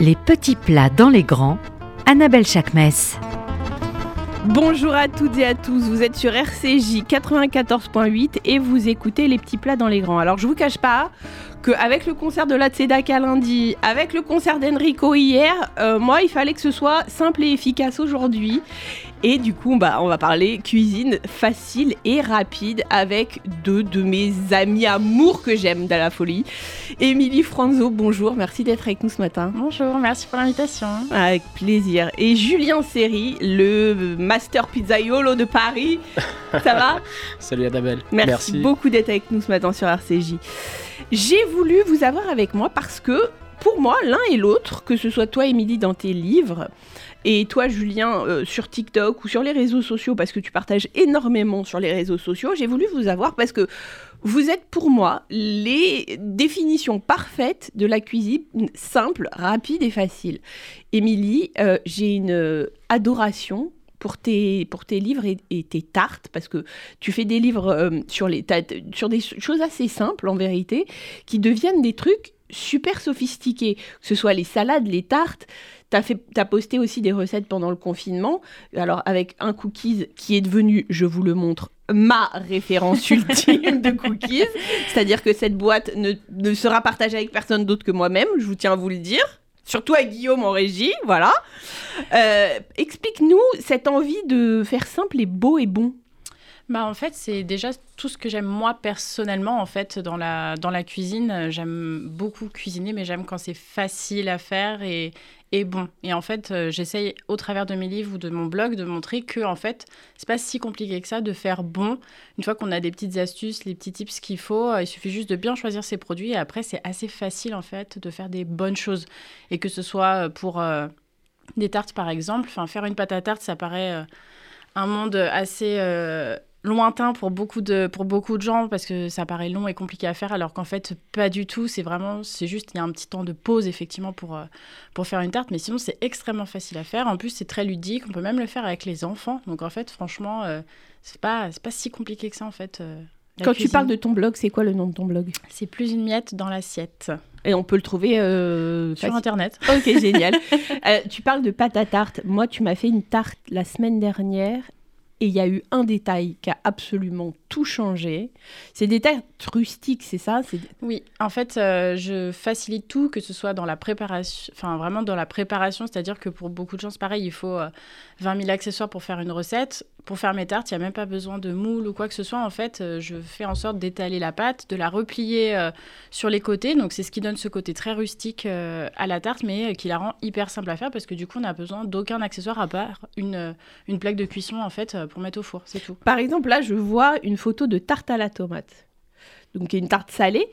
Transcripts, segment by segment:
Les petits plats dans les grands, Annabelle Chakmes. Bonjour à toutes et à tous, vous êtes sur RCJ 94.8 et vous écoutez les petits plats dans les grands. Alors je vous cache pas qu'avec le concert de la Tzedaka lundi, avec le concert d'Enrico hier, euh, moi il fallait que ce soit simple et efficace aujourd'hui. Et du coup, bah, on va parler cuisine facile et rapide avec deux de mes amis amours que j'aime dans la folie. Émilie Franzo, bonjour, merci d'être avec nous ce matin. Bonjour, merci pour l'invitation. Avec plaisir. Et Julien Serry, le Master Pizzaiolo de Paris. Ça va Salut Adabelle. Merci, Merci. beaucoup d'être avec nous ce matin sur RCJ. J'ai voulu vous avoir avec moi parce que pour moi, l'un et l'autre, que ce soit toi, Émilie, dans tes livres, et toi, Julien, euh, sur TikTok ou sur les réseaux sociaux, parce que tu partages énormément sur les réseaux sociaux, j'ai voulu vous avoir parce que vous êtes pour moi les définitions parfaites de la cuisine simple, rapide et facile. Émilie, euh, j'ai une euh, adoration pour tes, pour tes livres et, tes tartes, parce que tu fais des livres sur, les, sur des choses assez simples, en vérité, qui deviennent des trucs super sophistiqués, que ce soit les salades, les tartes. Tu as, posté aussi des recettes pendant le confinement, alors avec un cookies qui est devenu, je vous le montre, ma référence ultime de cookies. C'est-à-dire que cette boîte ne, ne sera partagée avec personne d'autre que moi-même, je vous tiens à vous le dire. Surtout à Guillaume en régie, voilà. Euh, Explique-nous cette envie de faire simple et beau et bon. Bah en fait, c'est déjà tout ce que j'aime moi personnellement en fait dans la dans la cuisine. J'aime beaucoup cuisiner, mais j'aime quand c'est facile à faire et et bon. Et en fait, euh, j'essaye au travers de mes livres ou de mon blog de montrer que en fait, c'est pas si compliqué que ça de faire bon. Une fois qu'on a des petites astuces, les petits tips qu'il faut, euh, il suffit juste de bien choisir ses produits et après c'est assez facile en fait de faire des bonnes choses et que ce soit euh, pour des tartes par exemple. Enfin, faire une pâte à tarte, ça paraît un monde assez lointain pour beaucoup, de, pour beaucoup de gens parce que ça paraît long et compliqué à faire, alors qu'en fait, pas du tout. C'est vraiment, c'est juste, il y a un petit temps de pause effectivement pour, euh, pour faire une tarte, mais sinon, c'est extrêmement facile à faire. En plus, c'est très ludique. On peut même le faire avec les enfants. Donc, en fait, franchement, euh, c'est pas, c'est pas si compliqué que ça en fait. euh, Quand tu parles de ton blog, c'est quoi le nom de ton blog? C'est plus une miette dans l'assiette Et on peut le trouver euh, sur facile- internet. Ok, génial. Tu parles de pâte à tarte. Moi, tu m'as fait une tarte la semaine dernière et il y a eu un détail qui a absolument tout changé. C'est des tartes rustiques, c'est ça? Oui, en fait, euh, je facilite tout, que ce soit dans la préparation, enfin vraiment dans la préparation, c'est-à-dire que pour beaucoup de gens, c'est pareil, il faut euh, 20 000 accessoires pour faire une recette. Pour faire mes tartes, il n'y a même pas besoin de moule ou quoi que ce soit. En fait, euh, je fais en sorte d'étaler la pâte, de la replier euh, sur les côtés. Donc, c'est ce qui donne ce côté très rustique euh, à la tarte, mais qui la rend hyper simple à faire parce que du coup, on n'a besoin d'aucun accessoire à part une, une plaque de cuisson, en fait, pour mettre au four. C'est tout. Par exemple, là, je vois une photo de tarte à la tomate. Donc, une tarte salée.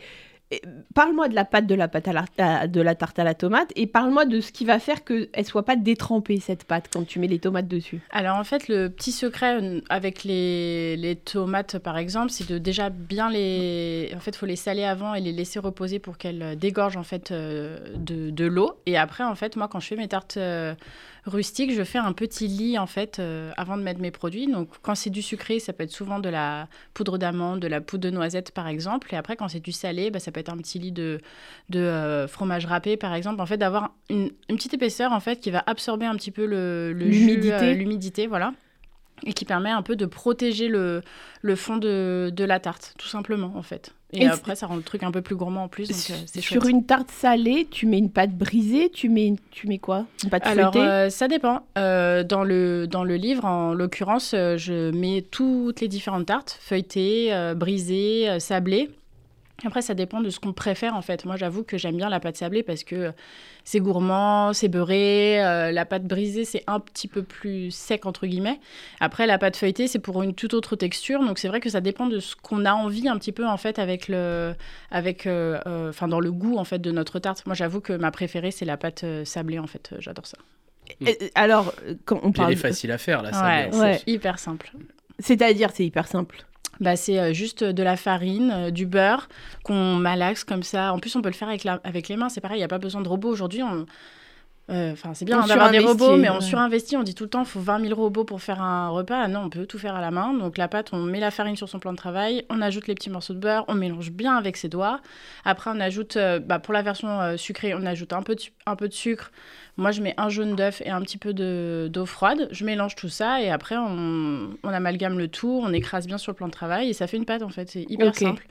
Parle-moi de la pâte de la, pâte à la, de la tarte à la tomate et parle-moi de ce qui va faire qu'elle ne soit pas détrempée, cette pâte, quand tu mets les tomates dessus. Alors en fait, le petit secret euh, avec les, les tomates par exemple, c'est de déjà bien les... En fait, faut les saler avant et les laisser reposer pour qu'elles euh, dégorgent en fait euh, de, de l'eau. Et après, en fait, moi quand je fais mes tartes rustiques, je fais un petit lit en fait avant de mettre mes produits. Donc quand c'est du sucré, ça peut être souvent de la poudre d'amande, de la poudre de noisette par exemple. Et après, quand c'est du salé, bah, ça peut être un petit lit de, de euh, fromage râpé par exemple. En fait, d'avoir une, une petite épaisseur en fait qui va absorber un petit peu le, L'humidité. euh, l'humidité, voilà. Et qui permet un peu de protéger le, le fond de, de la tarte, tout simplement, en fait. Et, Et après, ça rend le truc un peu plus gourmand en plus, donc euh, c'est Sur une tarte salée, tu mets une pâte brisée, tu mets, tu mets quoi? Une pâte Alors, feuilletée? euh, ça dépend. Euh, dans, le, dans le livre, en l'occurrence, euh, je mets toutes les différentes tartes, feuilletées, euh, brisées, euh, sablées. Après, ça dépend de ce qu'on préfère, en fait. Moi, j'avoue que j'aime bien la pâte sablée parce que c'est gourmand, c'est beurré. euh, la pâte brisée, c'est un petit peu plus sec, entre guillemets. Après, la pâte feuilletée, c'est pour une toute autre texture. Donc, c'est vrai que ça dépend de ce qu'on a envie un petit peu, en fait, avec le... Avec, euh, euh, enfin, dans le goût, en fait, de notre tarte. Moi, j'avoue que ma préférée, c'est la pâte euh, sablée, en fait. Euh, J'adore ça. Euh, Alors, euh, quand on Puis elle parle. est facile à faire là. ça Ouais. Ouais. c'est hyper simple. C'est-à-dire, c'est hyper simple. Bah, c'est euh, juste de la farine, euh, du beurre qu'on malaxe comme ça. En plus, on peut le faire avec, la- avec les mains. C'est pareil, il n'y a pas besoin de robot aujourd'hui. Euh, Enfin, c'est bien On hein, d'avoir des robots, mais on surinvestit. On dit tout le temps, il faut 20 000 robots pour faire un repas. Ah Non, on peut tout faire à la main. Donc la pâte, on met la farine sur son plan de travail, on ajoute les petits morceaux de beurre, on mélange bien avec ses doigts. Après, on ajoute, euh, bah, pour la version euh, sucrée, on ajoute un peu, de, su- un peu de sucre. Moi, je mets un jaune d'œuf et un petit peu de- d'eau froide. Je mélange tout ça et après, on, on amalgame le tout, on écrase bien sur le plan de travail et ça fait une pâte en fait. C'est hyper simple.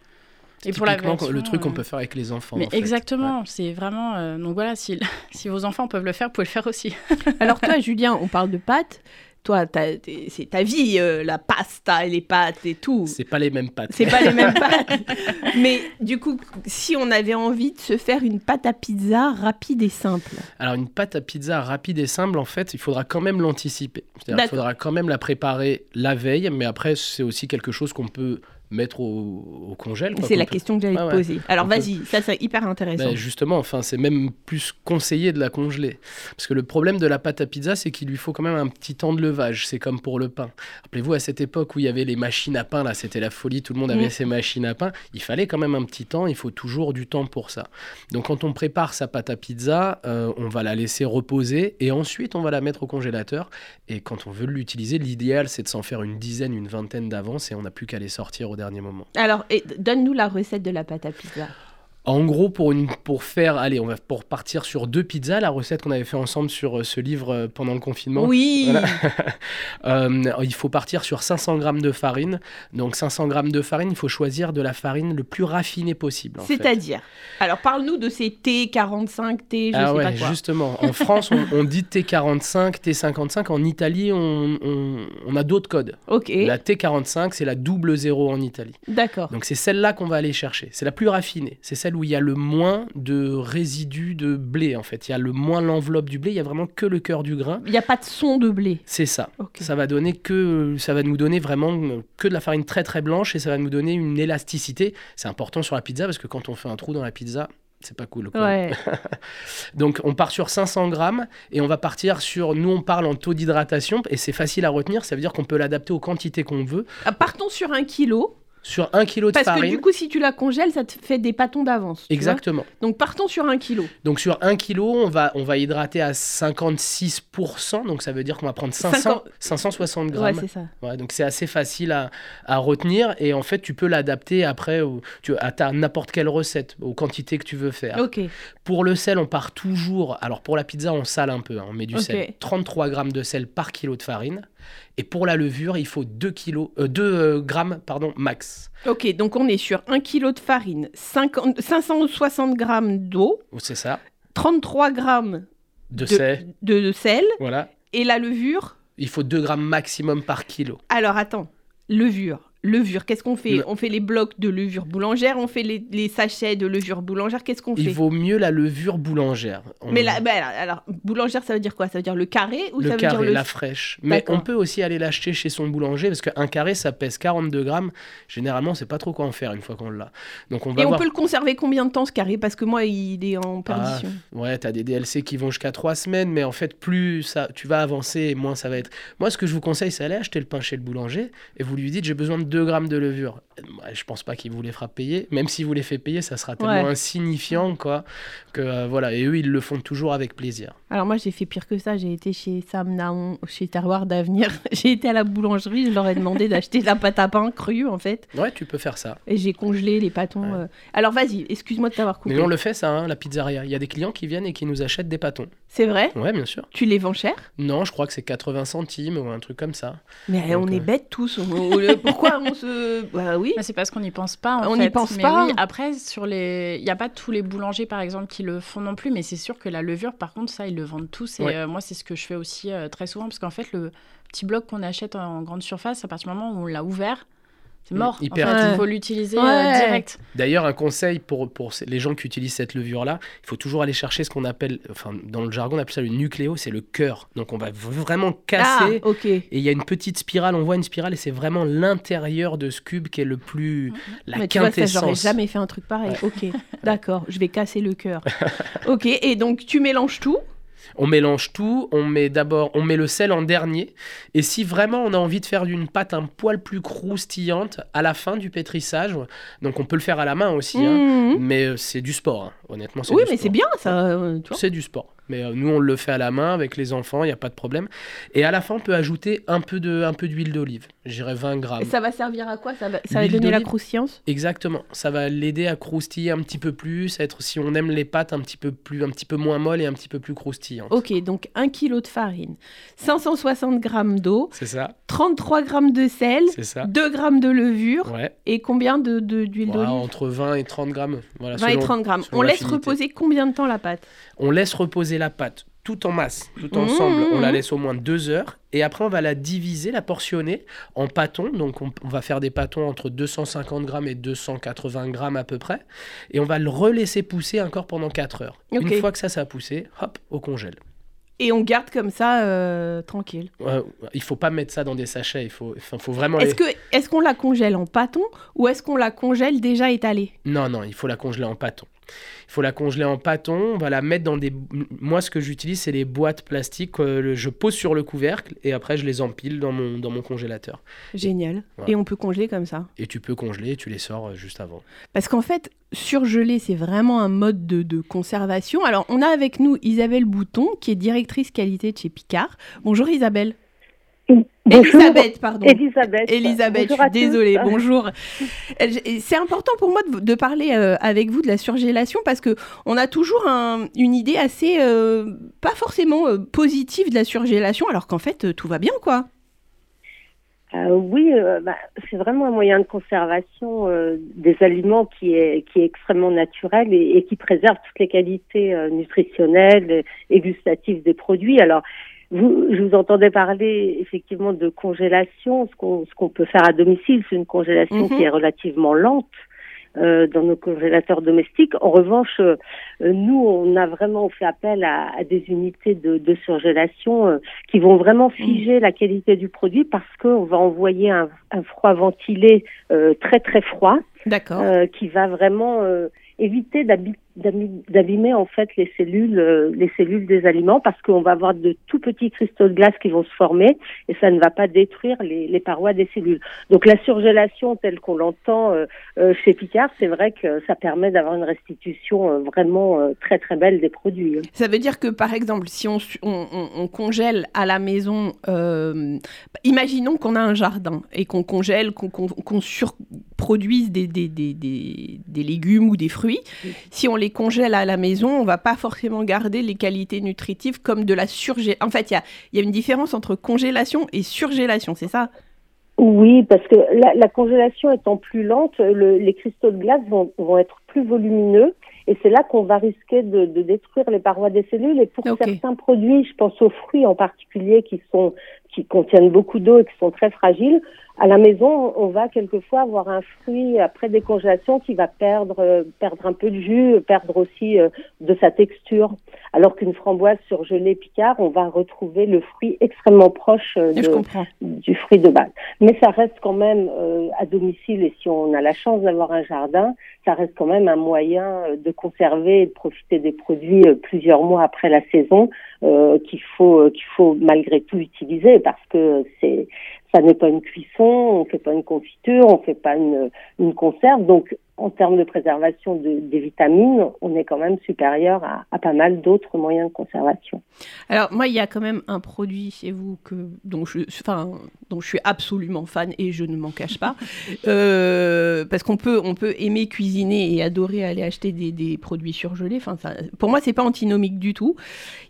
Et Typiquement, version, le truc qu'on peut faire avec les enfants. mais en fait. exactement, c'est vraiment. euh, donc voilà, si, si vos enfants peuvent le faire, vous pouvez le faire aussi. Alors toi, Julien, on parle de pâtes. Toi, c'est ta vie, euh, la pasta et les pâtes et tout. C'est pas les mêmes pâtes. C'est pas les mêmes pâtes. Mais du coup, si on avait envie de se faire une pâte à pizza rapide et simple. Alors une pâte à pizza rapide et simple, en fait, il faudra quand même l'anticiper. C'est-à-dire qu'il D'accord. faudra quand même la préparer la veille, mais après c'est aussi quelque chose qu'on peut mettre au, au congèle. C'est la peut- question que j'allais Ah te ouais. poser. Alors peut- vas-y, ça c'est hyper intéressant. Ben, justement, enfin, c'est même plus conseillé de la congeler. Parce que le problème de la pâte à pizza, c'est qu'il lui faut quand même un petit temps de levage. C'est comme pour le pain. Rappelez-vous, à cette époque où il y avait les machines à pain, là, c'était la folie, tout le monde avait ses machines à pain. Il fallait quand même un petit temps, il faut toujours du temps pour ça. Donc, quand on prépare sa pâte à pizza, euh, on va la laisser reposer et ensuite on va la mettre au congélateur. Et quand on veut l'utiliser, l'idéal, c'est de s'en faire une dizaine, une vingtaine d'avance et on n'a plus qu'à les sortir dernier. Alors, donne-nous la recette de la pâte à pizza. En gros, pour, une, pour faire, allez, on va pour partir sur deux pizzas, la recette qu'on avait fait ensemble sur euh, ce livre euh, pendant le confinement. oui. Voilà. Euh, il faut partir sur 500 grammes de farine. Donc 500 grammes de farine, il faut choisir de la farine le plus raffinée possible. C'est-à-dire. Alors, parle-nous de ces T45, T, je Ah sais ouais, pas quoi. justement. En France, on, on dit T45, T55. En Italie, on, on- on a d'autres codes. Ok, La T45, c'est la double zéro en Italie. d'accord. Donc c'est celle-là qu'on va aller chercher. C'est la plus raffinée. C'est celle où il y a le moins de résidus de blé en fait. Il y a le moins l'enveloppe du blé. Il y a vraiment que le cœur du grain. Il n'y a pas de son de blé. C'est ça. Ça va donner que ça va nous donner vraiment euh, que de la farine très très blanche et ça va nous donner une élasticité. C'est important sur la pizza parce que quand on fait un trou dans la pizza, c'est pas cool. quoi. Ouais. Donc on part sur 500 grammes et on va partir sur. Nous on parle en taux d'hydratation et c'est facile à retenir. Ça veut dire qu'on peut l'adapter aux quantités qu'on veut. Ah, Partons sur un kilo. Sur un kilo de Parce que farine. du coup, si tu la congèles, ça te fait des pâtons d'avance. Exactement. Donc, partons sur un kilo. Donc sur 1 kg, on va, on va hydrater à 56%, donc ça veut dire qu'on va prendre 500, 50. 560 Ouais, grammes. c'est ça. Ouais, donc c'est assez facile à, à retenir et en fait tu peux l'adapter après au- tu, à ta n'importe quelle recette, aux quantités que tu veux faire. Ok. Pour le sel, on part toujours, alors pour la pizza on sale un peu, hein, on met du Ok. sel, 33 grammes de sel par kilo de farine. Et pour la levure, il faut 2, kilos, euh, 2 euh, grammes pardon, max. Ok, donc on est sur un kilo de farine, 50 560 grammes d'eau, C'est ça, 33 grammes de, de, sel, de sel voilà. et la levure. Il faut 2 grammes maximum par kilo. Alors attends, levure. Levure, qu'est-ce qu'on fait Le- On fait les blocs de levure boulangère, on fait les, les sachets de levure boulangère, qu'est-ce qu'on Il fait vaut mieux la levure boulangère. On- Mais là, bah, alors, boulangère, ça veut dire quoi? Ça veut dire le carré ou le ça veut carré, dire le la fraîche. Mais on peut aussi aller l'acheter chez son boulanger parce qu'un carré, ça pèse 42 grammes. Généralement, c'est pas trop quoi en faire une fois qu'on l'a. Donc on va Et on peut le conserver combien de temps ce carré? Parce que moi, il est en perdition. Ouais, t'as des DLC qui vont jusqu'à 3 semaines, mais en fait, plus ça, tu vas avancer, moins ça va être. Moi, ce que je vous conseille, c'est aller acheter le pain chez le boulanger et vous lui dites j'ai besoin de 2 grammes de levure. Je pense pas qu'il vous les fera payer. Même s'il vous les fait payer, ça sera tellement Ouais. insignifiant, quoi. Que euh, voilà, et eux, ils le font toujours avec plaisir. Alors moi, j'ai fait pire que ça. J'ai été chez Sam Naon, chez Terroir d'Avenir. j'ai été à la boulangerie. Je leur ai demandé d'acheter de la pâte à pain crue, en fait. Ouais, tu peux faire ça. Et j'ai congelé les pâtons. Ouais. euh. Alors vas-y, excuse-moi de t'avoir coupé. Mais on le fait, ça, hein, la pizzeria. Il y a des clients qui viennent et qui nous achètent des pâtons. C'est vrai? Ouais, bien sûr. Tu les vends cher? Non, je crois que c'est 80 centimes ou un truc comme ça. Mais Donc, on est euh, bêtes tous. On- Pourquoi on se... Bah oui. Mais c'est parce qu'on n'y pense pas. En On n'y pense Mais pas. oui, après, sur les, il n'y a pas tous les boulangers par exemple qui le font non plus, mais c'est sûr que la levure, par contre, ça, ils le vendent tous. Et Ouais. euh, moi, c'est ce que je fais aussi euh, très souvent, parce qu'en fait, le petit bloc qu'on achète en grande surface, à partir du moment où on l'a ouvert, c'est Mm, mort. il faut l'utiliser euh, direct. D'ailleurs, un conseil pour, pour les gens qui utilisent cette levure-là, il faut toujours aller chercher ce qu'on appelle, enfin, dans le jargon, on appelle ça le nucléo, c'est le cœur. Donc, on va vraiment Ah, casser. ok. Et il y a une petite spirale, on voit une spirale, et c'est vraiment l'intérieur de ce cube qui est le plus. La Mais tu vois, ça, j'aurais quintessence. jamais fait un truc pareil. Ok, d'accord, je vais casser le cœur. ok, et donc tu mélanges tout. On mélange tout, on met d'abord, on met le sel en dernier. Et si vraiment on a envie de faire d'une pâte un poil plus croustillante à la fin du pétrissage, donc on peut le faire à la main aussi, hein, Mhm. mais euh, c'est du sport. hein. Honnêtement, Oui, du mais c'est bien ça. euh, tu vois. C'est du sport. Mais euh, nous, on le fait à la main avec les enfants, il n'y a pas de problème. Et à la fin, on peut ajouter un peu de- un peu d'huile d'olive. J'irais 20 grammes. Et ça va servir à quoi? Ça va, ça va donner la croustillance? Exactement. Ça va l'aider à croustiller un petit peu plus, à être, si on aime les pâtes, un petit peu plus, un petit peu moins molles et un petit peu plus croustillantes. Ok, donc 1 kg de farine, 560 g d'eau, C'est ça, 33 g de sel, c'est ça. 2 g de levure Ouais. et combien de- de- d'huile Voilà, d'olive? entre 20 et 30 grammes. Voilà, 20 et selon- 30 grammes. On laisse reposer combien de temps la pâte? On laisse reposer la pâte tout en masse, tout Mmh, ensemble. On la laisse au moins deux heures. Et après, on va la diviser, la portionner en pâtons. Donc, on, on va faire des pâtons entre 250 grammes et 280 grammes à peu près. Et on va le relaisser pousser encore pendant 4 heures. Une fois que ça, ça a poussé, hop, au congèle. Et on garde comme ça euh, tranquille. Ouais, il faut pas mettre ça dans des sachets. Il faut, faut vraiment. Est-ce les- que est-ce qu'on la congèle en pâton ou est-ce qu'on la congèle déjà étalée? Non, non, il faut la congeler en pâton. Il faut la congeler en pâton. On va la mettre dans des. Moi, ce que j'utilise, c'est les boîtes plastiques que je pose sur le couvercle et après, je les empile dans mon, dans mon congélateur. Génial. Et on peut congeler comme ça? Et tu peux congeler et tu les sors euh, juste avant. Parce qu'en fait, surgeler, c'est vraiment un mode de, de conservation. Alors, on a avec nous Isabelle Bouton, qui est directrice qualité de chez Picard. Bonjour Isabelle. Elisabeth, pardon. Elisabeth. Elisabeth, Bonjour je suis désolée, tous. bonjour. C'est important pour moi de, de parler euh, avec vous de la surgélation parce que on a toujours un- une idée assez, euh, pas forcément euh, positive de la surgélation, alors qu'en fait, tout va bien, quoi. Oui, bah, c'est vraiment un moyen de conservation des aliments qui est, qui est extrêmement naturel et, et qui préserve toutes les qualités nutritionnelles et gustatives des produits. Alors, vous, je vous entendais parler effectivement de congélation. Ce qu'on ce qu'on peut faire à domicile, c'est une congélation Mhm. qui est relativement lente. euh, dans nos congélateurs domestiques. En revanche, euh, nous, on a vraiment fait appel à, à des unités de, de surgélation euh, qui vont vraiment figer la qualité du produit parce qu'on va envoyer un, un froid ventilé euh, très très froid D'accord. euh, qui va vraiment euh, éviter d'ami- d'abîmer en fait les cellules euh, les cellules des aliments parce qu'on va avoir de tout petits cristaux de glace qui vont se former et ça ne va pas détruire les, les parois des cellules. Donc la surgélation telle qu'on l'entend euh, euh, chez Picard, c'est vrai que ça permet d'avoir une restitution vraiment très très belle des produits. hein. Ça veut dire que, par exemple, si on, on- on- on congèle à la maison, euh, imaginons qu'on a un jardin et qu'on congèle, qu'on qu'on- qu'on surproduise des, des, des- des- des légumes ou des fruits. Si on les congèle à la maison, on va pas forcément garder les qualités nutritives comme de la surgélation. En fait, il y a, y a une différence entre congélation et surgélation, c'est ça? Oui, parce que la, la congélation étant plus lente, le- les cristaux de glace vont, vont être plus volumineux et c'est là qu'on va risquer de, de détruire les parois des cellules. Et pour certains produits, je pense aux fruits en particulier qui sont qui contiennent beaucoup d'eau et qui sont très fragiles, à la maison, on va quelquefois avoir un fruit après décongélation qui va perdre euh, perdre un peu de jus, perdre aussi euh, de sa texture. Alors qu'une framboise surgelée Picard, on va retrouver le fruit extrêmement proche euh, de, du fruit de base. Mais ça reste quand même euh, à domicile et si on a la chance d'avoir un jardin, ça reste quand même un moyen de conserver et de profiter des produits plusieurs mois après la saison euh, qu'il faut euh, qu'il faut malgré tout utiliser parce que c'est ça n'est pas une cuisson, on fait pas une confiture, on fait pas une, une conserve. Donc en termes de préservation de- des vitamines, on est quand même supérieur à, à pas mal d'autres moyens de conservation. Alors moi, il y a quand même un produit chez vous que dont je, enfin, dont je suis absolument fan et je ne m'en cache pas, Euh, parce qu'on peut, on peut aimer cuisiner et adorer aller acheter des, des produits surgelés. Enfin, ça, pour moi, c'est pas antinomique du tout.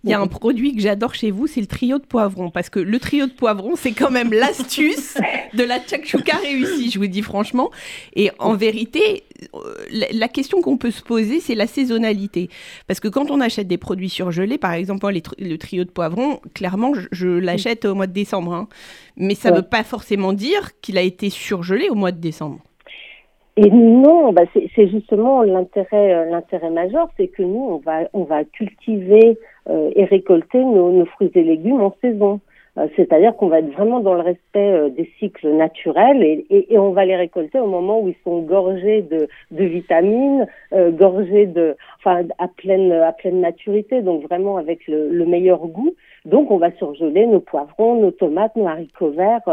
Il y a un produit que j'adore chez vous, c'est le trio de poivrons, parce que le trio de poivrons, c'est quand même l'astuce de la tchakchouka réussie. Je vous dis franchement. Et en vérité, la, question qu'on peut se poser, c'est la saisonnalité. Parce que quand on achète des produits surgelés, par exemple les le trio de poivrons, clairement, je, je l'achète au mois de décembre. hein. Mais ça ne Ouais. veut pas forcément dire qu'il a été surgelé au mois de décembre. Et non, bah c'est justement l'intérêt euh, l'intérêt majeur, c'est que nous on va on va cultiver euh, et récolter nos, nos fruits et légumes en saison. Euh, C'est-à-dire qu'on va être vraiment dans le respect euh, des cycles naturels et, on va les récolter au moment où ils sont gorgés de, vitamines, euh, gorgés de, enfin à pleine à pleine maturité, donc vraiment avec le, le meilleur goût. Donc on va surgeler nos poivrons, nos tomates, nos haricots verts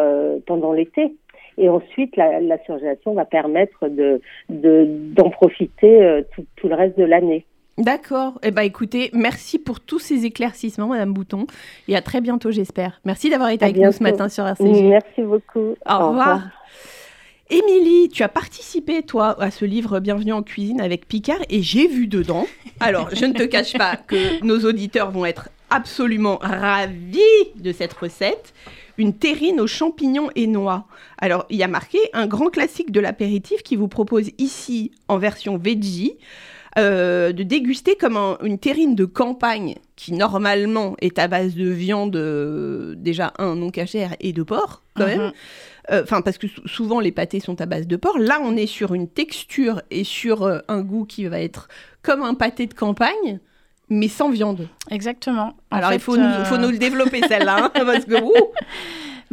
pendant l'été. Et ensuite, la, la surgélation va permettre de de- d'en profiter tout le reste de l'année. D'accord. Eh ben écoutez, merci pour tous ces éclaircissements, Madame Bouton. Et à très bientôt, j'espère. Merci d'avoir été À avec nous ce matin sur RCG. Merci beaucoup. Au revoir. Émilie, tu as participé, toi, à ce livre Bienvenue en cuisine avec Picard et j'ai vu dedans. Alors, je ne te cache pas que nos auditeurs vont être absolument ravis de cette recette. Une terrine aux champignons et noix. Alors, il y a marqué un grand classique de l'apéritif qui vous propose ici, en version veggie, euh, de déguster comme un- une terrine de campagne qui normalement est à base de viande euh, déjà un non cachère et de porc quand même. Mhm. Euh, Enfin, parce que sou- souvent les pâtés sont à base de porc. Là, on est sur une texture et sur un goût qui va être comme un pâté de campagne, mais sans viande. Exactement. En Alors, fait, il faut, nous, faut nous le développer celle-là, hein, parce que ouh,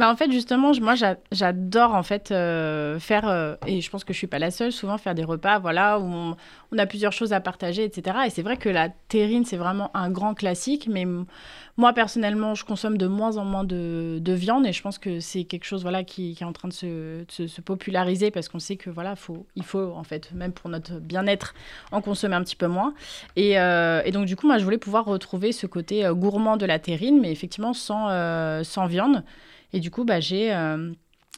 Bah en fait justement moi j'a- j'adore en fait euh, faire euh, et je pense que je suis pas la seule souvent faire des repas voilà où on, a plusieurs choses à partager etc et c'est vrai que la terrine c'est vraiment un grand classique mais moi personnellement je consomme de moins en moins de, de viande et je pense que c'est quelque chose voilà qui, est en train de se, se, se populariser parce qu'on sait que voilà faut faut en fait même pour notre bien-être en consommer un petit peu moins. Et, euh, et donc du coup moi je voulais pouvoir retrouver ce côté gourmand de la terrine mais effectivement sans sans viande et du coup, bah, j'ai euh,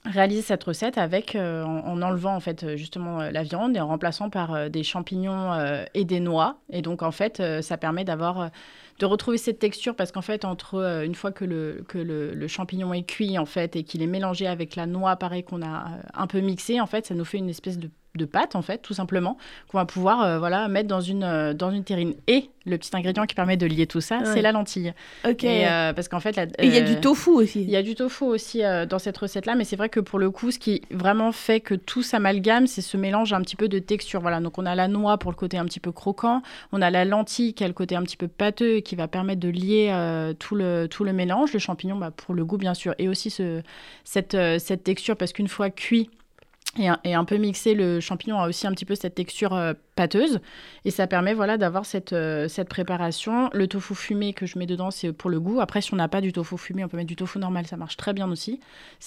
réalisé cette recette avec, euh, en, en enlevant en fait euh, justement la viande et en remplaçant par des champignons et des noix. Et donc en fait, ça permet d'avoir de retrouver cette texture parce qu'en fait, entre une fois que le que le, champignon est cuit en fait et qu'il est mélangé avec la noix, pareil qu'on a un peu mixé, en fait, ça nous fait une espèce de de pâte en fait tout simplement qu'on va pouvoir euh, voilà mettre dans une euh, dans une terrine et le petit ingrédient qui permet de lier tout ça Ouais. c'est la lentille ok. et euh, parce qu'en fait il y a du tofu aussi. il y a du tofu aussi dans cette recette-là, mais c'est vrai que pour le coup, ce qui vraiment fait que tout s'amalgame, c'est ce mélange un petit peu de texture. Voilà, donc on a la noix pour le côté un petit peu croquant, on a la lentille qui a le côté un petit peu pâteux et qui va permettre de lier tout, le, tout le mélange. Le champignon, bah, pour le goût bien sûr, et aussi ce, cette, cette texture, parce qu'une fois cuit, et un, et un peu mixé, le champignon a aussi un petit peu cette texture euh, pâteuse. Et ça permet voilà, d'avoir cette, euh, cette préparation. Le tofu fumé que je mets dedans, c'est pour le goût. Après, si on n'a pas du tofu fumé, on peut mettre du tofu normal, ça marche très bien aussi.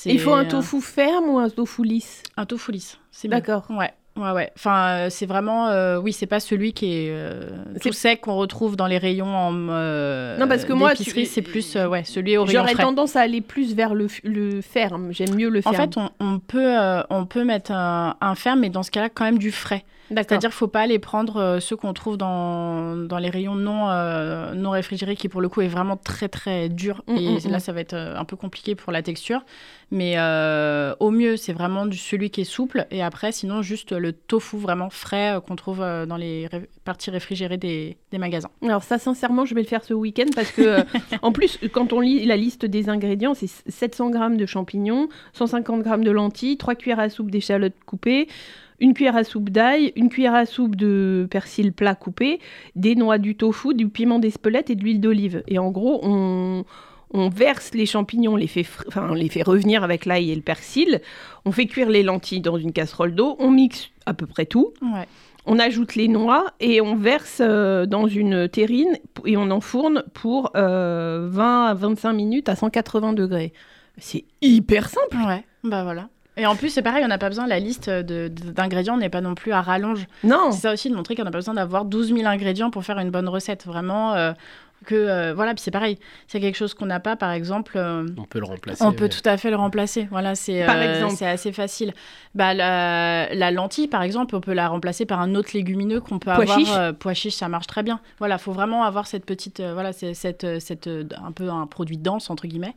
Il faut un euh, tofu ferme ou un tofu lisse? Un tofu lisse, c'est. D'accord. Ouais. Ouais, ouais. Enfin, euh, c'est vraiment. euh, oui, c'est pas celui qui est euh, C'est- tout sec qu'on retrouve dans les rayons en. euh, Non, parce que moi, tu- c'est plus. euh, ouais, celui au rayon J'aurais tendance à aller plus vers le, f- le ferme. J'aime mieux le En ferme. fait, on, on peut, euh, on peut mettre un, un ferme, mais dans ce cas-là, quand même du frais. C'est-à-dire qu'il ne faut pas aller prendre euh, ceux qu'on trouve dans, dans les rayons non, euh, non réfrigérés, qui pour le coup est vraiment très très dur. Mm, et mm, là, mm. ça va être euh, un peu compliqué pour la texture. Mais euh, au mieux, c'est vraiment du, celui qui est souple. Et après, sinon, juste le tofu vraiment frais euh, qu'on trouve dans les ré- parties réfrigérées des, des magasins. Alors ça, sincèrement, je vais le faire ce week-end parce que, en plus, quand on lit la liste des ingrédients, c'est 700 grammes de champignons, 150 grammes de lentilles, 3 cuillères à soupe d'échalotes coupées, une cuillère à soupe d'ail, une cuillère à soupe de persil plat coupé, des noix, du tofu, du piment d'Espelette et de l'huile d'olive. Et en gros, on, on verse les champignons, on les fait, enfin, on les fait revenir avec l'ail et le persil, on fait cuire les lentilles dans une casserole d'eau, on mixe à peu près tout. Ouais. On ajoute les noix et on verse euh, dans une terrine et on enfourne pour euh, 20 à 25 minutes à 180 degrés. C'est hyper simple. Ouais, bah voilà. Et en plus, c'est pareil, on n'a pas besoin, la liste d'ingrédients n'est pas non plus à rallonge. Non. C'est ça aussi de montrer qu'on n'a pas besoin d'avoir 12 000 ingrédients pour faire une bonne recette. Vraiment, euh, que euh, voilà, puis c'est pareil. C'est quelque chose qu'on n'a pas, par exemple. euh, On peut le remplacer. on peut tout à fait le remplacer. Voilà, c'est Par euh, exemple c'est assez facile. Bah, la, la lentille, par exemple, on peut la remplacer par un autre légumineux qu'on peut Pois avoir. chiche. euh, pois chiche, ça marche très bien. Voilà, faut vraiment avoir cette petite, euh, voilà, c'est- cette, cette, un peu un produit dense entre guillemets.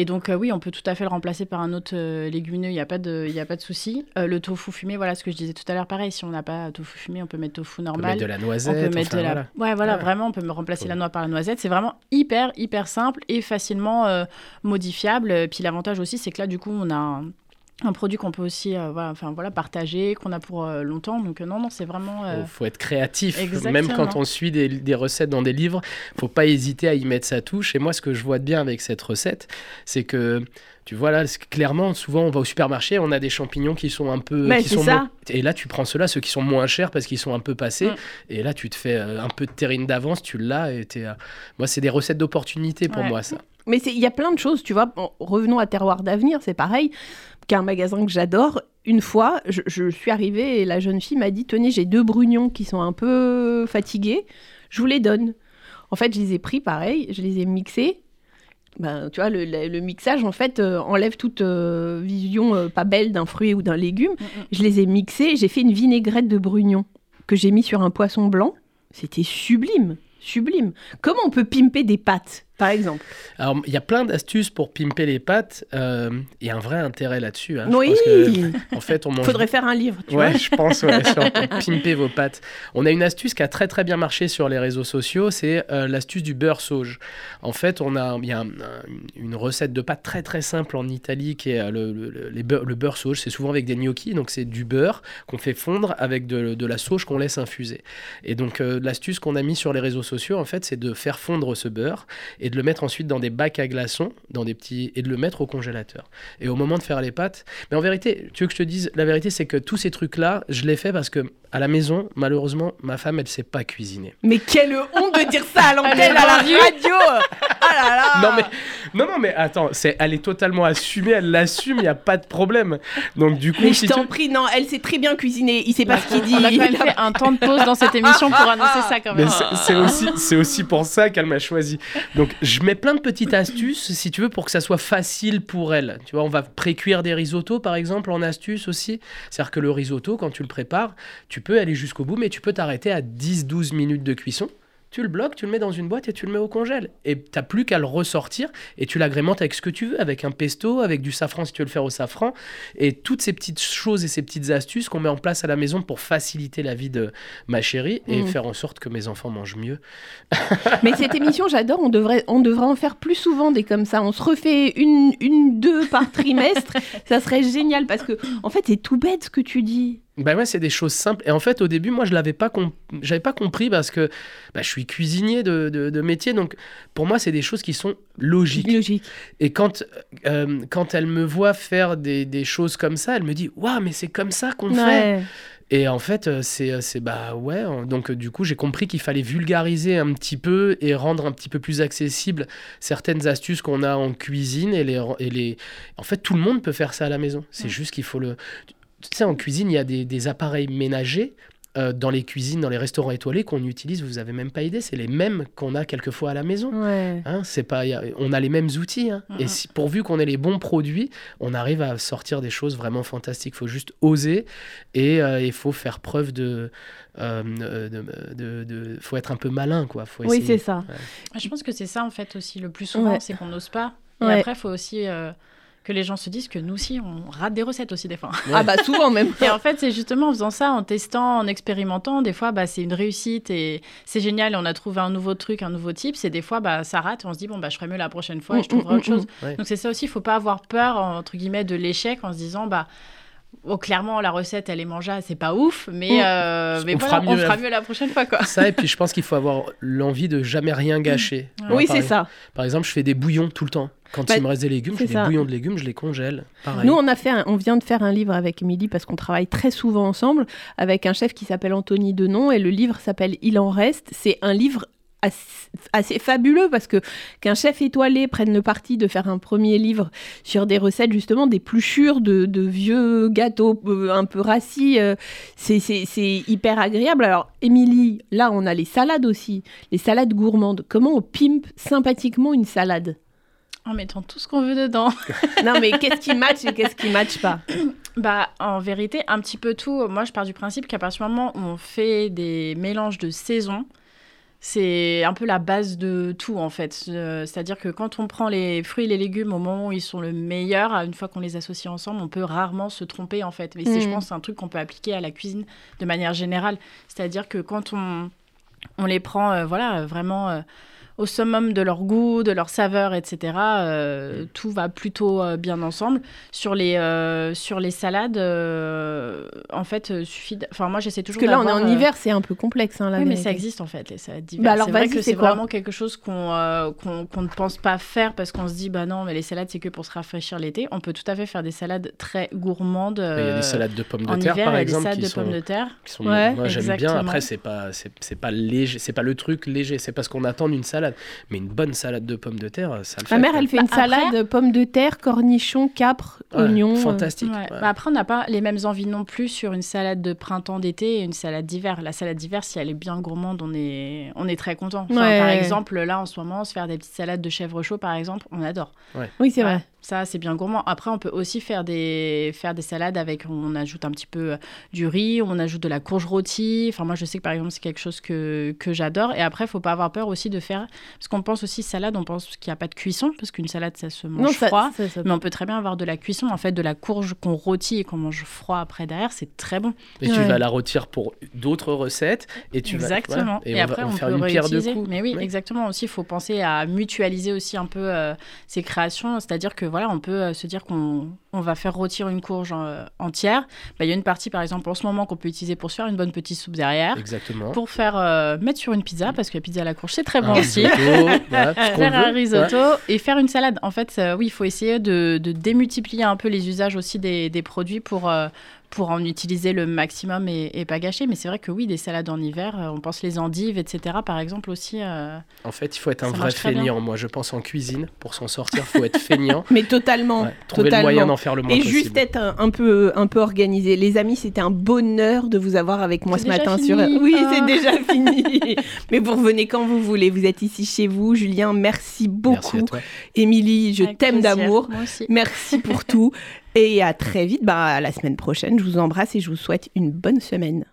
Et donc euh, oui, on peut tout à fait le remplacer par un autre euh, légumineux. Il n'y a pas de, il y a pas de souci. Euh, le tofu fumé, voilà ce que je disais tout à l'heure. Pareil, si on n'a pas tofu fumé, on peut mettre tofu On peut normal. mettre de la On noisette. peut mettre enfin, de la... voilà. Ouais, voilà, Ouais. vraiment, on peut me remplacer la noix par la noisette. C'est vraiment hyper, hyper simple et facilement euh, modifiable. Puis l'avantage aussi, c'est que là, du coup, on a un, un produit qu'on peut aussi euh, voilà, enfin, voilà, partager, qu'on a pour euh, longtemps. Donc euh, non, non, c'est vraiment... Il faut être créatif. Exactement. Même quand on suit des, des recettes dans des livres, faut pas hésiter à y mettre sa touche. Et moi, ce que je vois de bien avec cette recette, c'est que tu vois là, clairement, souvent on va au supermarché, on a des champignons qui sont un peu, Mais qui sont ça. Et là, tu prends ceux-là, ceux qui sont moins chers parce qu'ils sont un peu passés. Mm. Et là, tu te fais un peu de terrine d'avance, tu l'as. Et moi, c'est des recettes d'opportunité pour Ouais. moi ça. Mais il y a plein de choses, tu vois. Bon, revenons à Terroir d'avenir, c'est pareil, qui est un magasin que j'adore. Une fois, je, je suis arrivée et la jeune fille m'a dit Tenez, j'ai deux brugnons qui sont un peu fatigués, je vous les donne. En fait, je les ai pris pareil, je les ai mixés. Ben, tu vois, le, le- le mixage, en fait, euh, enlève toute euh, vision euh, pas belle d'un fruit ou d'un légume. Je les ai mixés, j'ai fait une vinaigrette de brugnons que j'ai mis sur un poisson blanc. C'était sublime, sublime. Comment on peut pimper des pâtes, par exemple Alors, il y a plein d'astuces pour pimper les pâtes. euh, Il y a un vrai intérêt là-dessus. hein. Je Oui, pense que, en fait, on mange faudrait faire un livre, tu ouais, vois. je pense, ouais, sur pimper vos pâtes. On a une astuce qui a très très bien marché sur les réseaux sociaux, c'est euh, l'astuce du beurre sauge. En fait, on a, il y a un- un- une recette de pâtes très très simple en Italie qui est euh, le, le- le- les beurre, le beurre sauge. C'est souvent avec des gnocchis, donc c'est du beurre qu'on fait fondre avec de, de la sauge qu'on laisse infuser. Et donc euh, l'astuce qu'on a mis sur les réseaux sociaux, en fait, c'est de faire fondre ce beurre et de le mettre ensuite dans des bacs à glaçons, dans des petits, et de le mettre au congélateur. Et au moment de faire les pâtes, mais en vérité, tu veux que je te dise, la vérité, c'est que tous ces trucs-là, je les fais parce que à la maison, malheureusement, ma femme, elle sait pas cuisiner. Mais quelle honte de dire ça à l'antenne, à la radio Ah là là Non mais, non, non, mais attends, c'est, elle est totalement assumée, elle l'assume, il n'y a pas de problème. Donc du coup, Mais si je tu... t'en prie, non, elle sait très bien cuisiner, il sait pas ce qu'il dit. On a quand même fait un temps de pause dans cette émission pour annoncer ça quand Mais même. c'est, c'est aussi, c'est aussi pour ça qu'elle m'a choisi. Donc, je mets plein de petites astuces, si tu veux, pour que ça soit facile pour elle. Tu vois, on va pré-cuire des risottos, par exemple, en astuce aussi. C'est-à-dire que le risotto, quand tu le prépares, tu peux aller jusqu'au bout, mais tu peux t'arrêter à 10-12 minutes de cuisson. Tu le bloques, tu le mets dans une boîte et tu le mets au congèle. Et t'as plus qu'à le ressortir et tu l'agrémentes avec ce que tu veux, avec un pesto, avec du safran si tu veux le faire au safran. Et toutes ces petites choses et ces petites astuces qu'on met en place à la maison pour faciliter la vie de ma chérie et Mhm. faire en sorte que mes enfants mangent mieux. Mais cette émission, j'adore, on devrait, on devrait en faire plus souvent des comme ça. On se refait une, une deux par trimestre, ça serait génial parce que, en fait, c'est tout bête ce que tu dis. Ben ouais, c'est des choses simples. Et en fait, au début, moi, je l'avais pas, j'avais pas compris parce que bah, je suis cuisinier de, de- de métier. Donc, pour moi, c'est des choses qui sont logiques. Logique. Et quand, euh, quand elle me voit faire des, des choses comme ça, elle me dit Waouh, mais c'est comme ça qu'on fait. Et en fait, euh, c'est, euh, c'est bah ouais. Donc, du coup, j'ai compris qu'il fallait vulgariser un petit peu et rendre un petit peu plus accessible certaines astuces qu'on a en cuisine. Et les, et les... En fait, tout le monde peut faire ça à la maison. C'est juste qu'il faut le. Tu sais, en cuisine, il y a des, des appareils ménagers. euh, dans les cuisines, dans les restaurants étoilés qu'on utilise, vous avez même pas idée, c'est les mêmes qu'on a quelquefois à la maison. Ouais. Hein, c'est pas, a- on a les mêmes outils. hein. Et si, pourvu qu'on ait les bons produits, on arrive à sortir des choses vraiment fantastiques. Il faut juste oser et euh, il faut faire preuve de, euh, de, de- de- faut être un peu malin, quoi. Faut Oui, c'est ça. Je pense que c'est ça en fait aussi le plus souvent, Ouais. c'est qu'on n'ose pas. Et Ouais. après, il faut aussi euh, que les gens se disent que nous aussi, on rate des recettes aussi des fois. Ah bah souvent même. Et en fait, c'est justement en faisant ça, en testant, en expérimentant, des fois, bah, c'est une réussite et c'est génial. On a trouvé un nouveau truc, un nouveau type. C'est des fois, bah, ça rate et on se dit, bon, bah, je ferai mieux la prochaine fois et je Mm, trouverai mm, autre chose. mm, ouais. Donc, c'est ça aussi, il faut pas avoir peur, entre guillemets, de l'échec en se disant, bah, oh, clairement, la recette, elle est mangeable, c'est pas ouf, mais, Mm. euh, mais On voilà, fera on mieux fera la- mieux la prochaine fois, quoi. Ça, et puis je pense qu'il faut avoir l'envie de jamais rien gâcher. Ouais. Moi, Oui, c'est ça. Par exemple, je fais des bouillons tout le temps. Quand Bah, il me reste des légumes, je fais des bouillons de légumes, je les congèle. Pareil. Nous, on a fait, un- on vient de faire un livre avec Émilie parce qu'on travaille très souvent ensemble avec un chef qui s'appelle Anthony Denon et le livre s'appelle Il en reste. C'est un livre assez, assez fabuleux parce que qu'un chef étoilé prenne le parti de faire un premier livre sur des recettes justement d'épluchures de, de vieux gâteaux euh, un peu rassis, euh, c'est c'est- c'est hyper agréable. Alors, Émilie, là, on a les salades aussi, les salades gourmandes. Comment on pimpe sympathiquement une salade? En mettant tout ce qu'on veut dedans. Non, mais qu'est-ce qui match et qu'est-ce qui match pas? Bah, en vérité, un petit peu tout. Moi, je pars du principe qu'à partir du moment où on fait des mélanges de saison, c'est un peu la base de tout, en fait. Euh, C'est-à-dire que quand on prend les fruits et les légumes au moment où ils sont le meilleur, une fois qu'on les associe ensemble, on peut rarement se tromper, en fait. Mais c'est, je Mm. pense, un truc qu'on peut appliquer à la cuisine de manière générale. C'est-à-dire que quand on, on les prend, euh, voilà, vraiment... euh, au summum de leur goût, de leur saveur, etc. euh, tout va plutôt euh, bien ensemble. Sur les, euh, sur les salades, en fait, suffit. d'- Enfin, moi, j'essaie Parce toujours que là, on est en hiver, c'est un peu complexe. Hein, la oui, mais ça existe en fait, les salades d'hiver. Bah alors, c'est vrai que c'est vraiment quelque chose qu'on qu'on qu'on ne pense pas faire parce qu'on se dit, bah non, mais les salades, c'est que pour se rafraîchir l'été. On peut tout à fait faire des salades très gourmandes. Il y a des salades de pommes de terre, hiver, par il y a des exemple, salades qui de pommes de terre. qui sont- Ouais, moi j'aime bien. Après, c'est pas, c'est, pas léger, c'est pas le truc léger, c'est parce qu'on attend d'une salade. Salade. Mais une bonne salade de pommes de terre, ça le fait. Ma mère, elle fait Bah, une salade après- pommes de terre, cornichons, capres, Ouais, oignons. euh. Fantastique. Ouais. ouais. Bah après, on n'a pas les mêmes envies non plus sur une salade de printemps d'été et une salade d'hiver. La salade d'hiver, si elle est bien gourmande, on est, on est très content. Enfin, Ouais. Par exemple, là en ce moment, se faire des petites salades de chèvre chaud, par exemple, on adore. Oui, c'est vrai. Ça, c'est bien gourmand. Après, on peut aussi faire des, faire des salades avec, on ajoute un petit peu euh, du riz, on ajoute de la courge rôtie. Enfin, moi, je sais que par exemple, c'est quelque chose que, que j'adore. Et après, il faut pas avoir peur aussi de faire, parce qu'on pense aussi salade, on pense qu'il n'y a pas de cuisson, parce qu'une salade, ça se mange ça, froid. ça- ça- Mais on peut très bien avoir de la cuisson, en fait, de la courge qu'on rôtit et qu'on mange froid après derrière, c'est très bon. Et tu vas la rôtir pour d'autres recettes. Et tu vas- exactement. voilà. et, on va- après, on on, va faire peut une pierre de coups. Mais oui, Ouais. exactement. Aussi, il faut penser à mutualiser aussi un peu euh, ces créations. C'est-à-dire que voilà, on peut euh, se dire qu'on on va faire rôtir une courge euh, entière. Bah, Il y a une partie, par exemple, en ce moment, qu'on peut utiliser pour se faire une bonne petite soupe derrière. Exactement. Pour faire euh, mettre sur une pizza, parce que la pizza à la courge, c'est très bon Un aussi. risotto, Faire un risotto Ouais. et faire une salade. En fait, euh, oui, il faut essayer de, de démultiplier un peu les usages aussi des, des produits pour, euh, pour en utiliser le maximum et, et pas gâcher. Mais c'est vrai que oui, des salades en hiver, on pense les endives, etc. Par exemple aussi. euh, En fait, il faut être un vrai feignant. Moi, je pense en cuisine, pour s'en sortir, il faut être feignant. Mais totalement. Ouais, Trouver totalement. le moyen d'en faire le moins Et possible. juste être un, un peu, un peu organisé. Les amis, c'était un bonheur de vous avoir avec moi ce déjà matin fini. sur. Oui, Ah. c'est déjà fini. Mais vous revenez quand vous voulez. Vous êtes ici chez vous. Julien, merci Merci beaucoup. à toi. Émilie, je t'aime d'amour. Merci pour tout. Et à très vite. Bah, à la semaine prochaine. Je vous embrasse et je vous souhaite une bonne semaine.